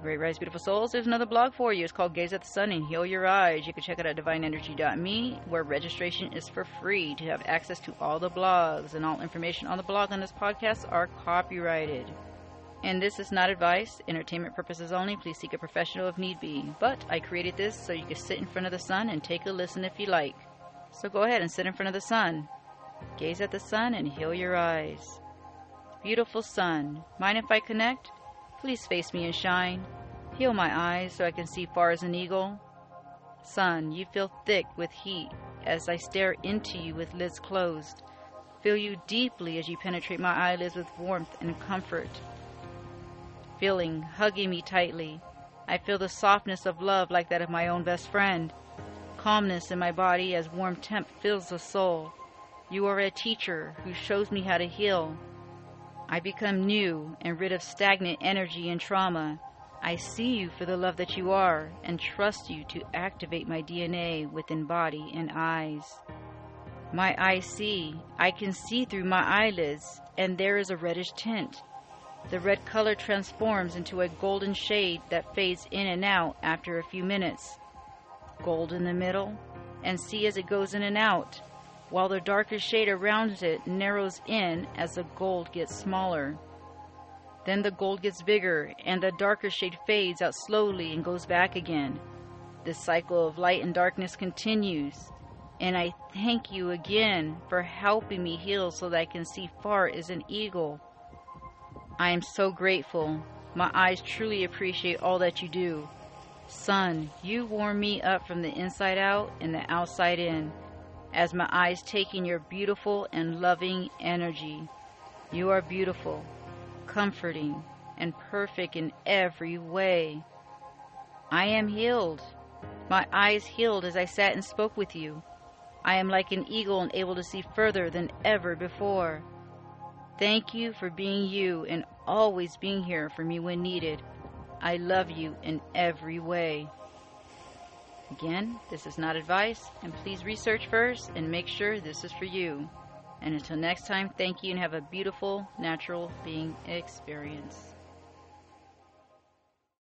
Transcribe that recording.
Great Rise Beautiful Souls, there's another blog for you. It's called Gaze at the Sun and Heal Your Eyes. You can check it out at divineenergy.me, where registration is for free to have access to all the blogs, and all information on the blog on this podcast are copyrighted. And this is not advice, entertainment purposes only. Please seek a professional if need be. But I created this so you can sit in front of the sun and take a listen if you like. So go ahead and sit in front of the sun. Gaze at the sun and heal your eyes. Beautiful sun, mind if I connect? Please face me and shine. Heal my eyes so I can see far as an eagle. Sun, you feel thick with heat as I stare into you with lids closed. Feel you deeply as you penetrate my eyelids with warmth and comfort. Feeling, hugging me tightly. I feel the softness of love like that of my own best friend. Calmness in my body as warm temp fills the soul. You are a teacher who shows me how to heal. I become new and rid of stagnant energy and trauma. I see you for the love that you are and trust you to activate my DNA within body and eyes. My eyes see. I can see through my eyelids, and there is a reddish tint. The red color transforms into a golden shade that fades in and out after a few minutes. Gold in the middle, and see as it goes in and out while the darker shade around it narrows in as the gold gets smaller. Then the gold gets bigger, and the darker shade fades out slowly and goes back again. This cycle of light and darkness continues, and I thank you again for helping me heal so that I can see far as an eagle. I am so grateful. My eyes truly appreciate all that you do. Sun, you warm me up from the inside out and the outside in as my eyes take in your beautiful and loving energy. You are beautiful, comforting, and perfect in every way. I am healed. My eyes healed as I sat and spoke with you. I am like an eagle and able to see further than ever before. Thank you for being you and always being here for me when needed. I love you in every way. Again, this is not advice, and please research first and make sure this is for you. And until next time, thank you and have a beautiful natural being experience.